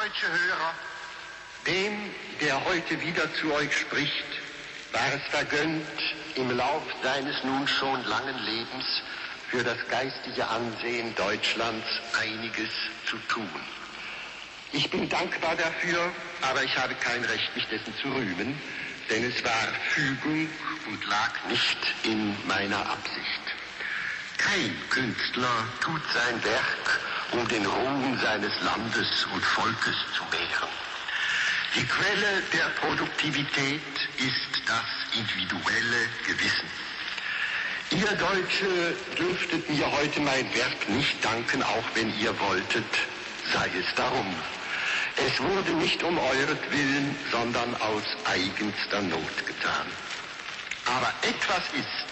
Deutsche Hörer, dem, der heute wieder zu euch spricht, war es vergönnt, im Lauf seines nun schon langen Lebens für das geistige Ansehen Deutschlands einiges zu tun. Ich bin dankbar dafür, aber ich habe kein Recht, mich dessen zu rühmen, denn es war Fügung und lag nicht in meiner Absicht. Kein Künstler tut sein Werk, um den Ruhm seines Landes und Volkes zu mehren. Die Quelle der Produktivität ist das individuelle Gewissen. Ihr Deutsche dürftet mir heute mein Werk nicht danken, auch wenn ihr wolltet, sei es darum. Es wurde nicht um euretwillen, sondern aus eigenster Not getan. Aber etwas ist,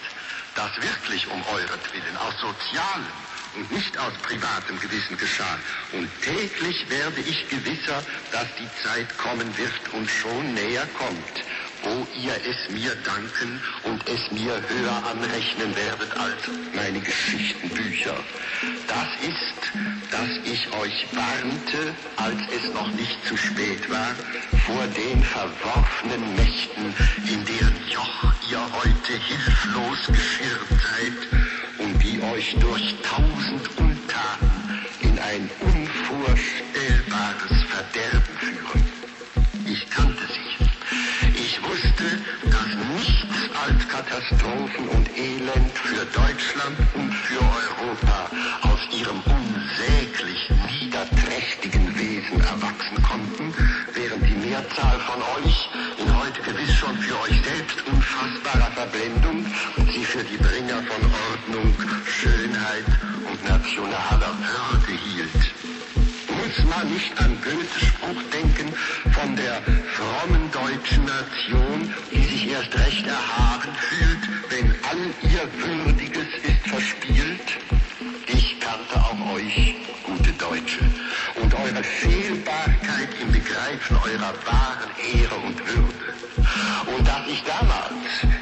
das wirklich um euretwillen, aus sozialem und nicht aus privatem Gewissen geschah. Und täglich werde ich gewisser, dass die Zeit kommen wird und schon näher kommt, wo ihr es mir danken und es mir höher anrechnen werdet als meine Geschichtenbücher. Das ist, dass ich euch warnte, als es noch nicht zu spät war, vor den verworfenen Mächten, in deren Joch ihr heute hilflos geschirrt seid und die euch durch tausend Untaten in ein unvorstellbares Verderben führen. Ich kannte sie. Ich wusste, dass nichts als Katastrophen und Elend für Deutschland und für Europa aus ihrem unsäglich niederträchtigen Wesen erwachsen konnten, Mehrzahl von euch in heute gewiss schon für euch selbst unfassbarer Verblendung sie für die Bringer von Ordnung, Schönheit und nationaler Würde hielt. Muss man nicht an Goethes Spruch denken von der frommen deutschen Nation, die sich erst recht erhaben fühlt, wenn all ihr Würdiges wahren Ehre und Würde. Und dass ich damals,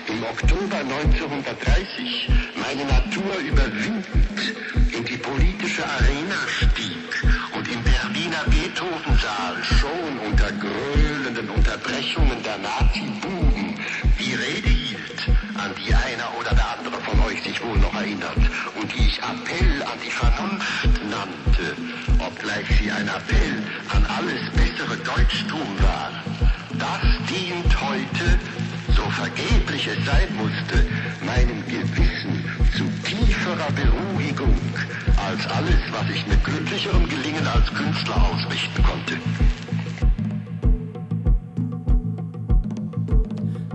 im Oktober 1930, meine Natur überwindend in die politische Arena stieg und im Berliner Beethovensaal schon unter gröhlenden Unterbrechungen der Nazi-Buben die Rede hielt, an die einer oder der andere von euch sich wohl noch erinnert und die ich Appell an die Vernunft nannte, obgleich sie ein Appell Deutschtum war. Das dient heute, so vergeblich es sein musste, meinem Gewissen zu tieferer Beruhigung als alles, was ich mit glücklicherem Gelingen als Künstler ausrichten konnte.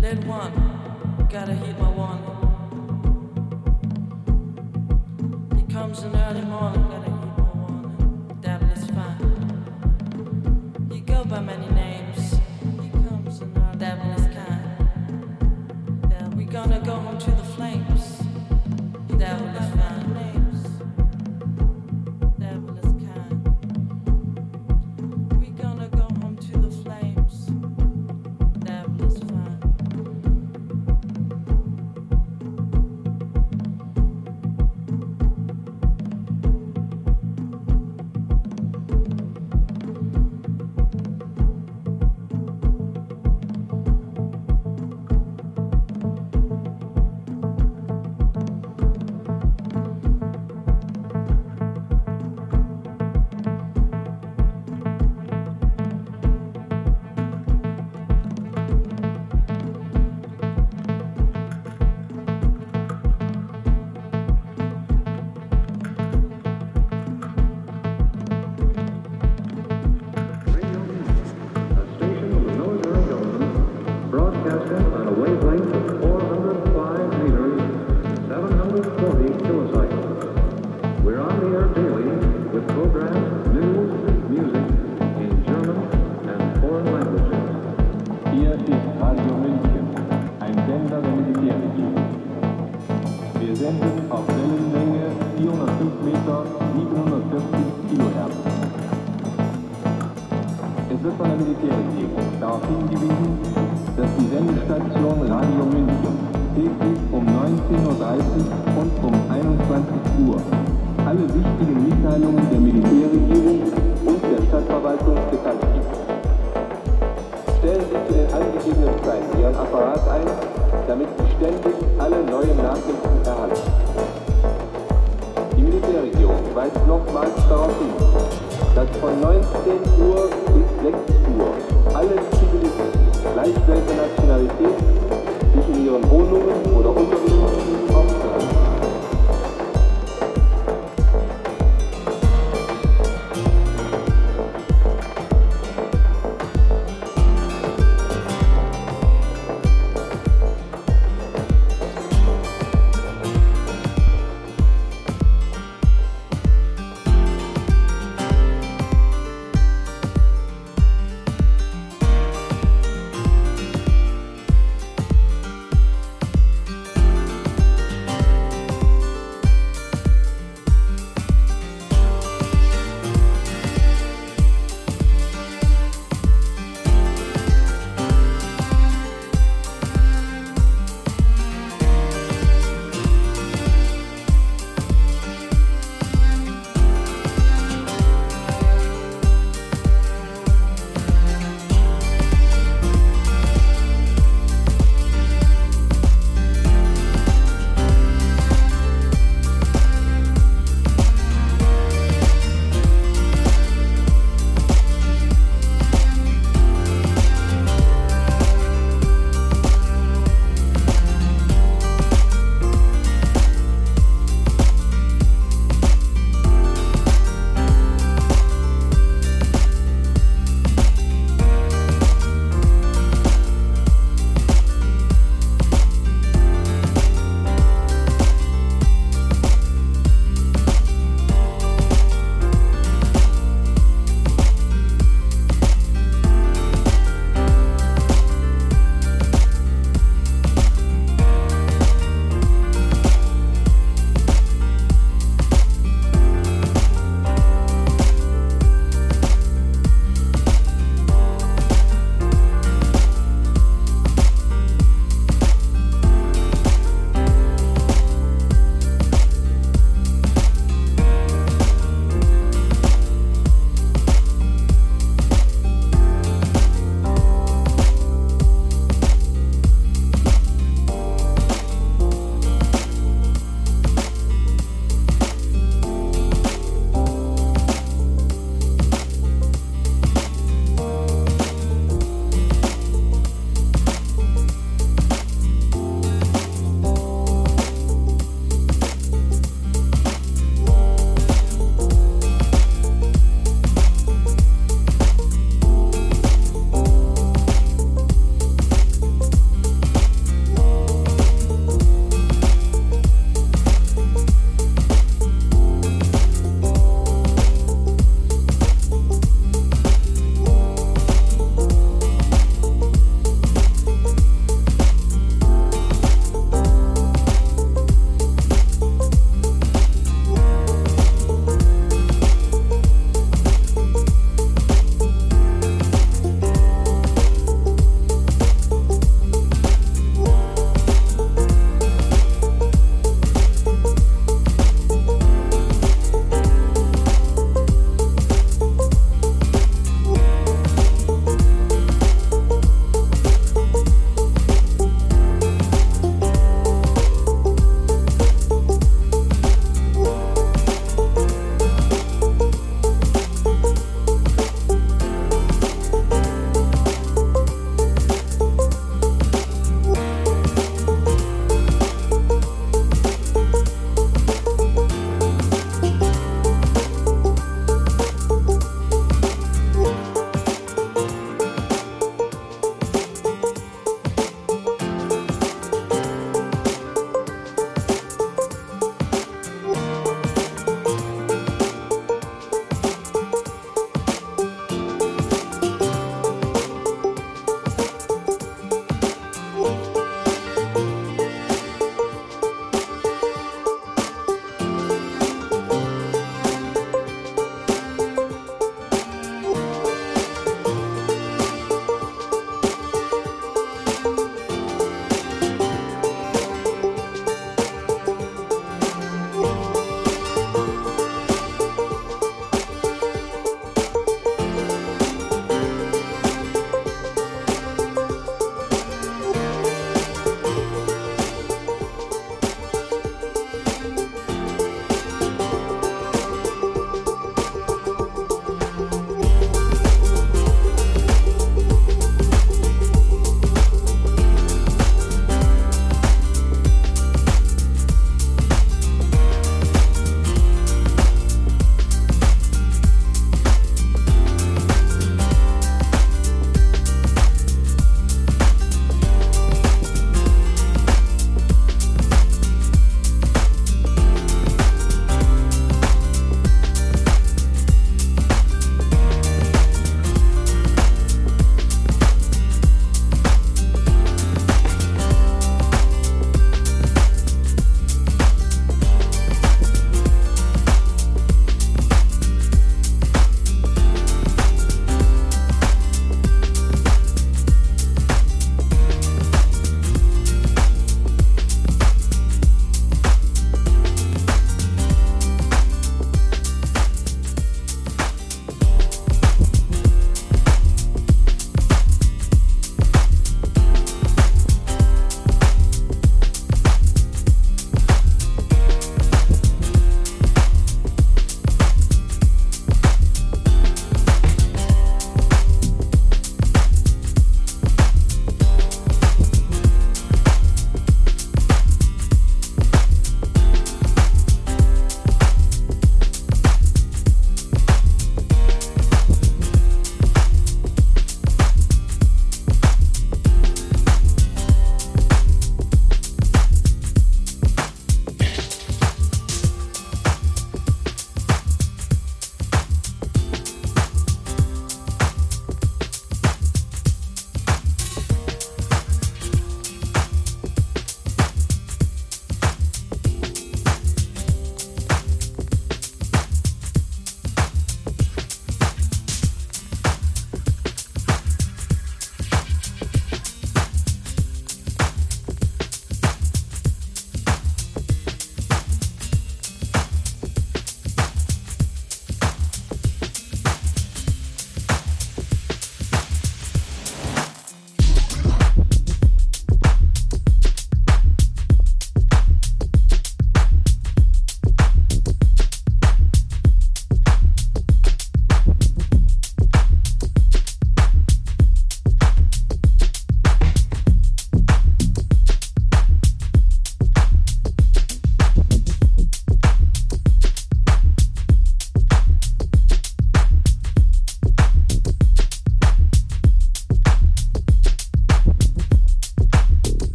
Lead one, gotta heat my one. He comes in early morning, by many names. Kind. We gonna go home to the flames. Devil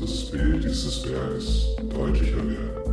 Das Bild dieses Berges deutlicher werden.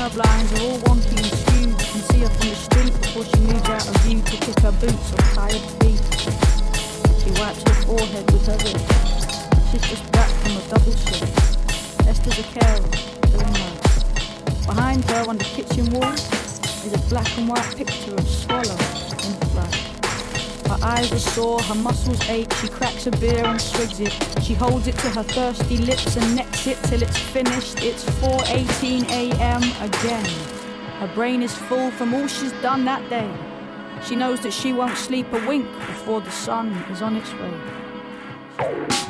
her blinds are all wanting to fume. You can see her from the street before she moves out of view to kick her boots on tired feet. She wipes her forehead with her wrist. She's just back from a double shift. Esther's a carer, doing that. Behind her on the kitchen wall is a black and white picture of Swallow in flight. Her eyes are sore, her muscles ache. She cracks a beer and swigs it. She holds it to her thirsty lips and necks it till it's finished. It's 4:18 a.m. again. Her brain is full from all she's done that day. She knows that she won't sleep a wink before the sun is on its way.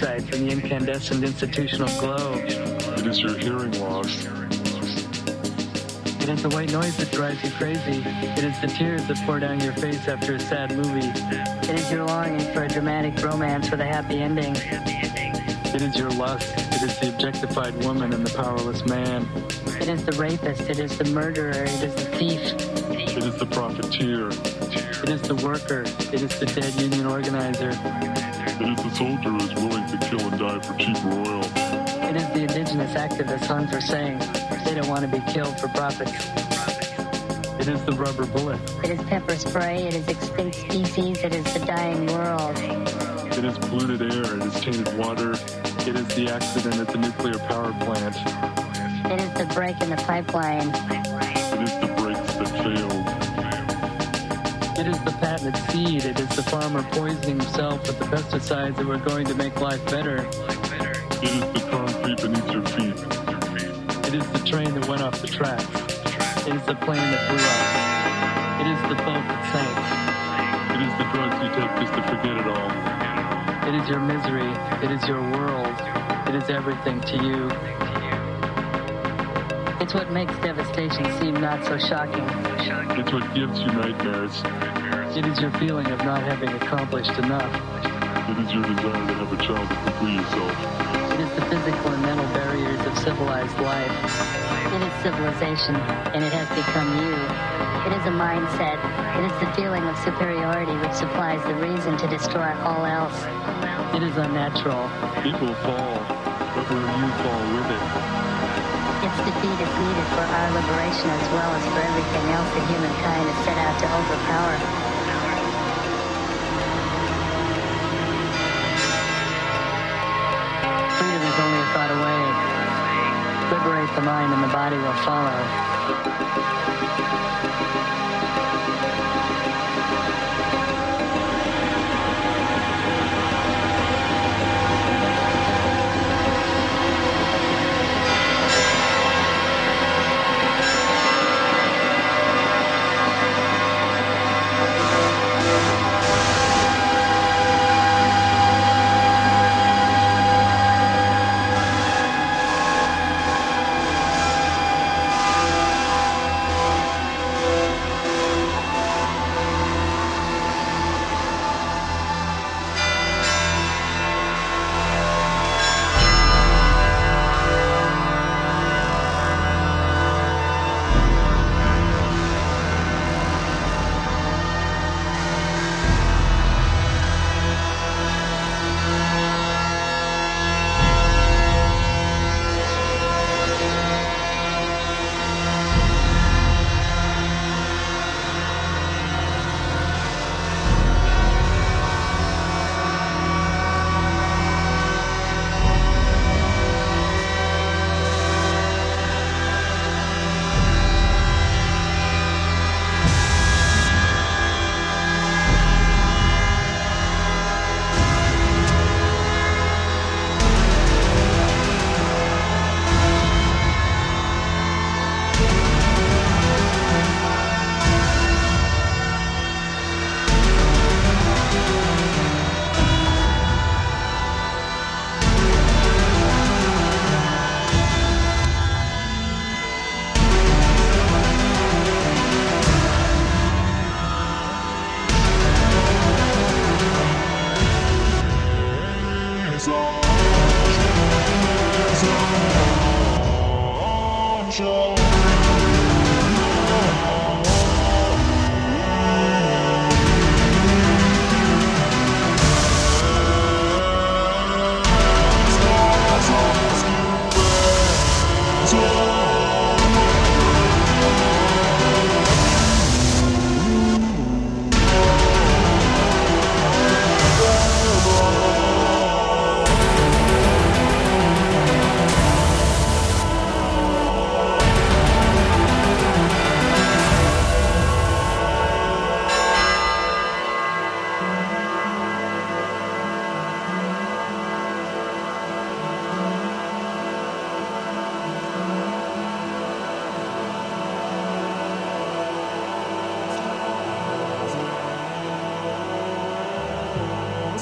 Eyesight from the incandescent institutional glow. It is your hearing loss. It is the white noise that drives you crazy. It is the tears that pour down your face after a sad movie. It is your longing for a dramatic romance with a happy ending. It is your lust. It is the objectified woman and the powerless man. It is the rapist. It is the murderer. It is the thief. It is the profiteer. It is the worker. It is the dead union organizer. It is the soldier who is willing to kill and die for cheap oil. It is the indigenous activist on for saying they don't want to be killed for profits. It is the rubber bullet. It is pepper spray. It is extinct species. It is the dying world. It is polluted air. It is tainted water. It is the accident at the nuclear power plant. It is the break in the pipeline. Is the seed. It is the farmer poisoning himself with the pesticides that were going to make life better. It is the concrete beneath your feet. It is the train that went off the tracks. It is the plane that blew up. It is the boat that sank. It is the drugs you take just to forget it all. It is your misery. It is your world. It is everything to you. It's what makes devastation seem not so shocking. It's what gives you nightmares. It is your feeling of not having accomplished enough. It is your desire to have a child to complete yourself. It is the physical and mental barriers of civilized life. It is civilization, and it has become you. It is a mindset. It is the feeling of superiority which supplies the reason to destroy all else. It is unnatural. It will fall, but will you fall with it? Its defeat is needed for our liberation as well as for everything else that humankind is set out to overpower. Is only a thought away. Liberate the mind and the body will follow.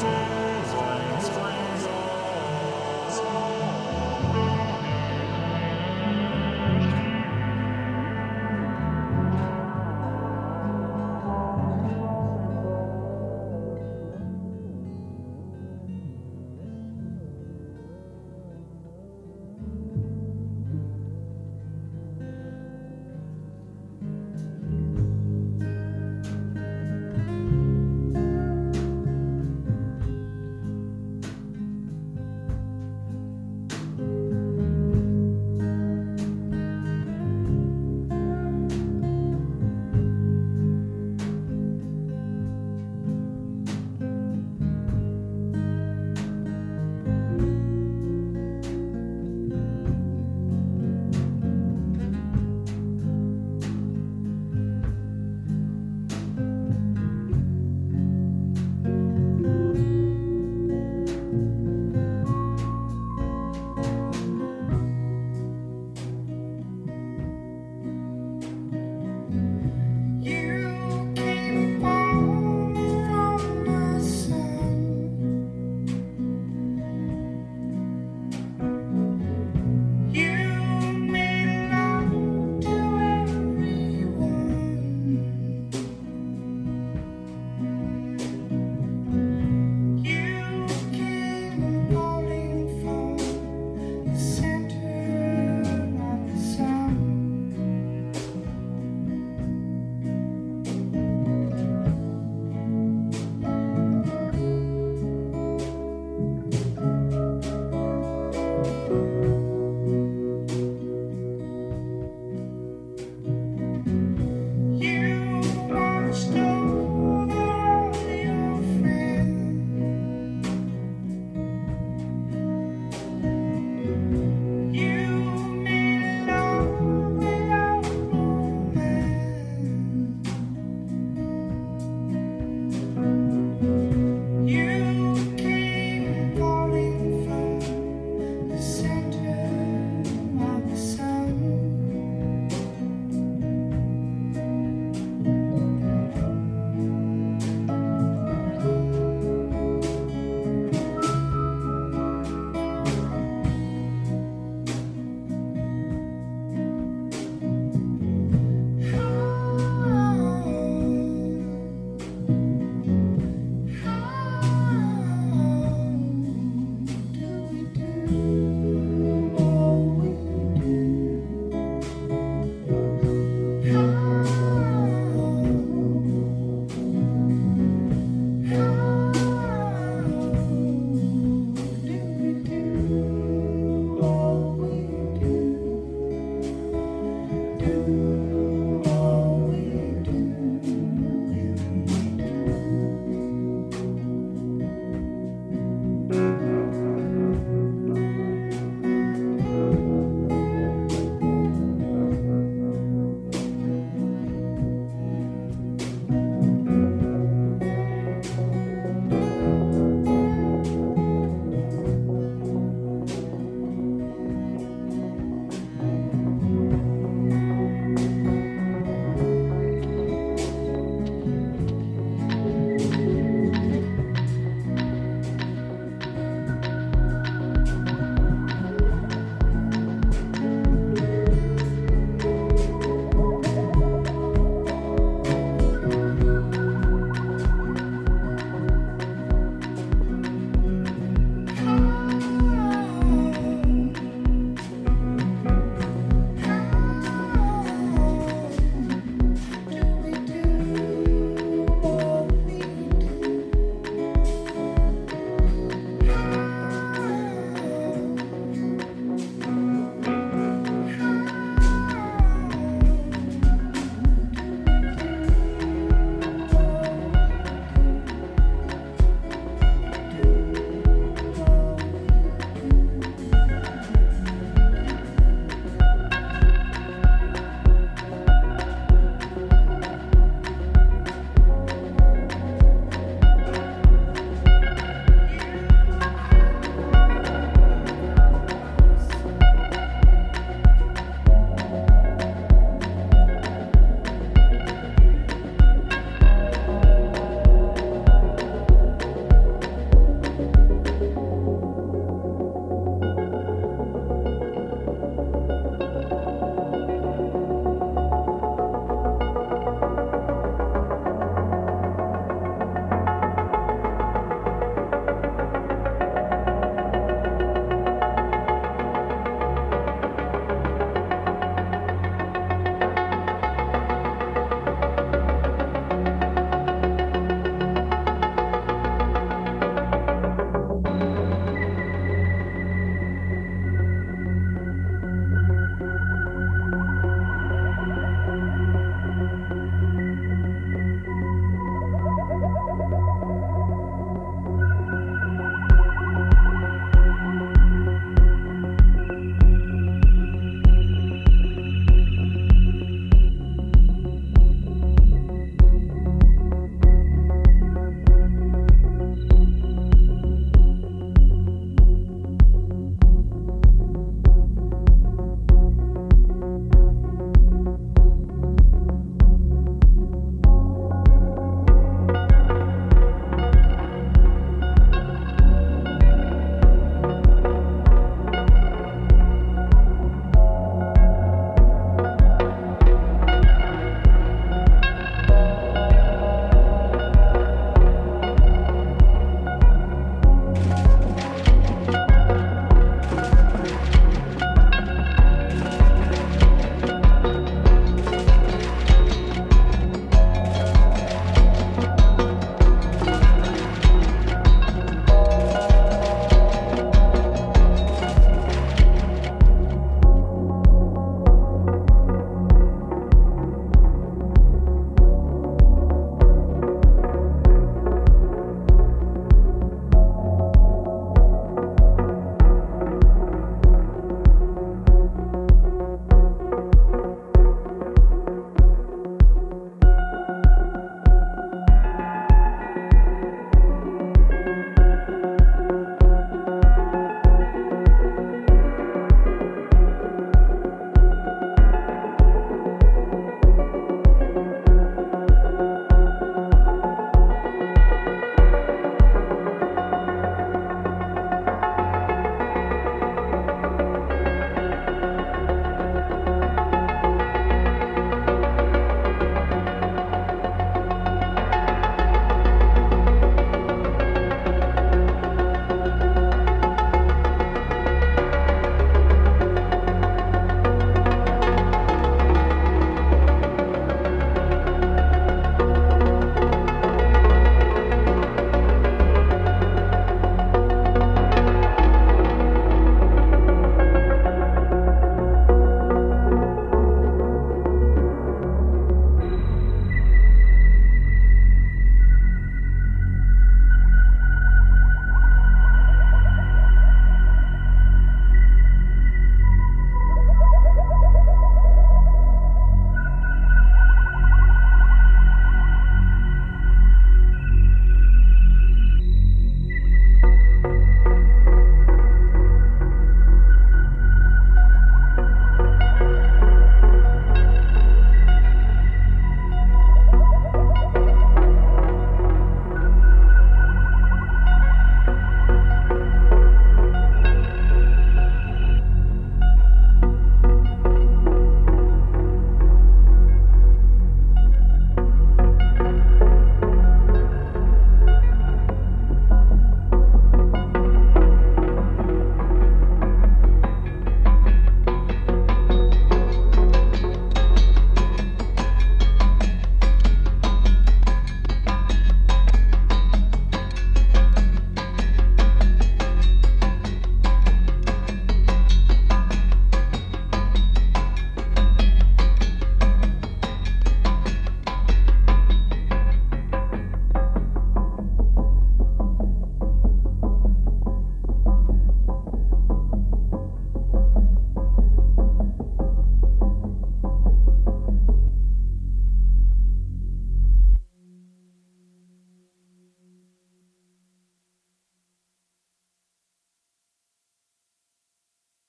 Johnson.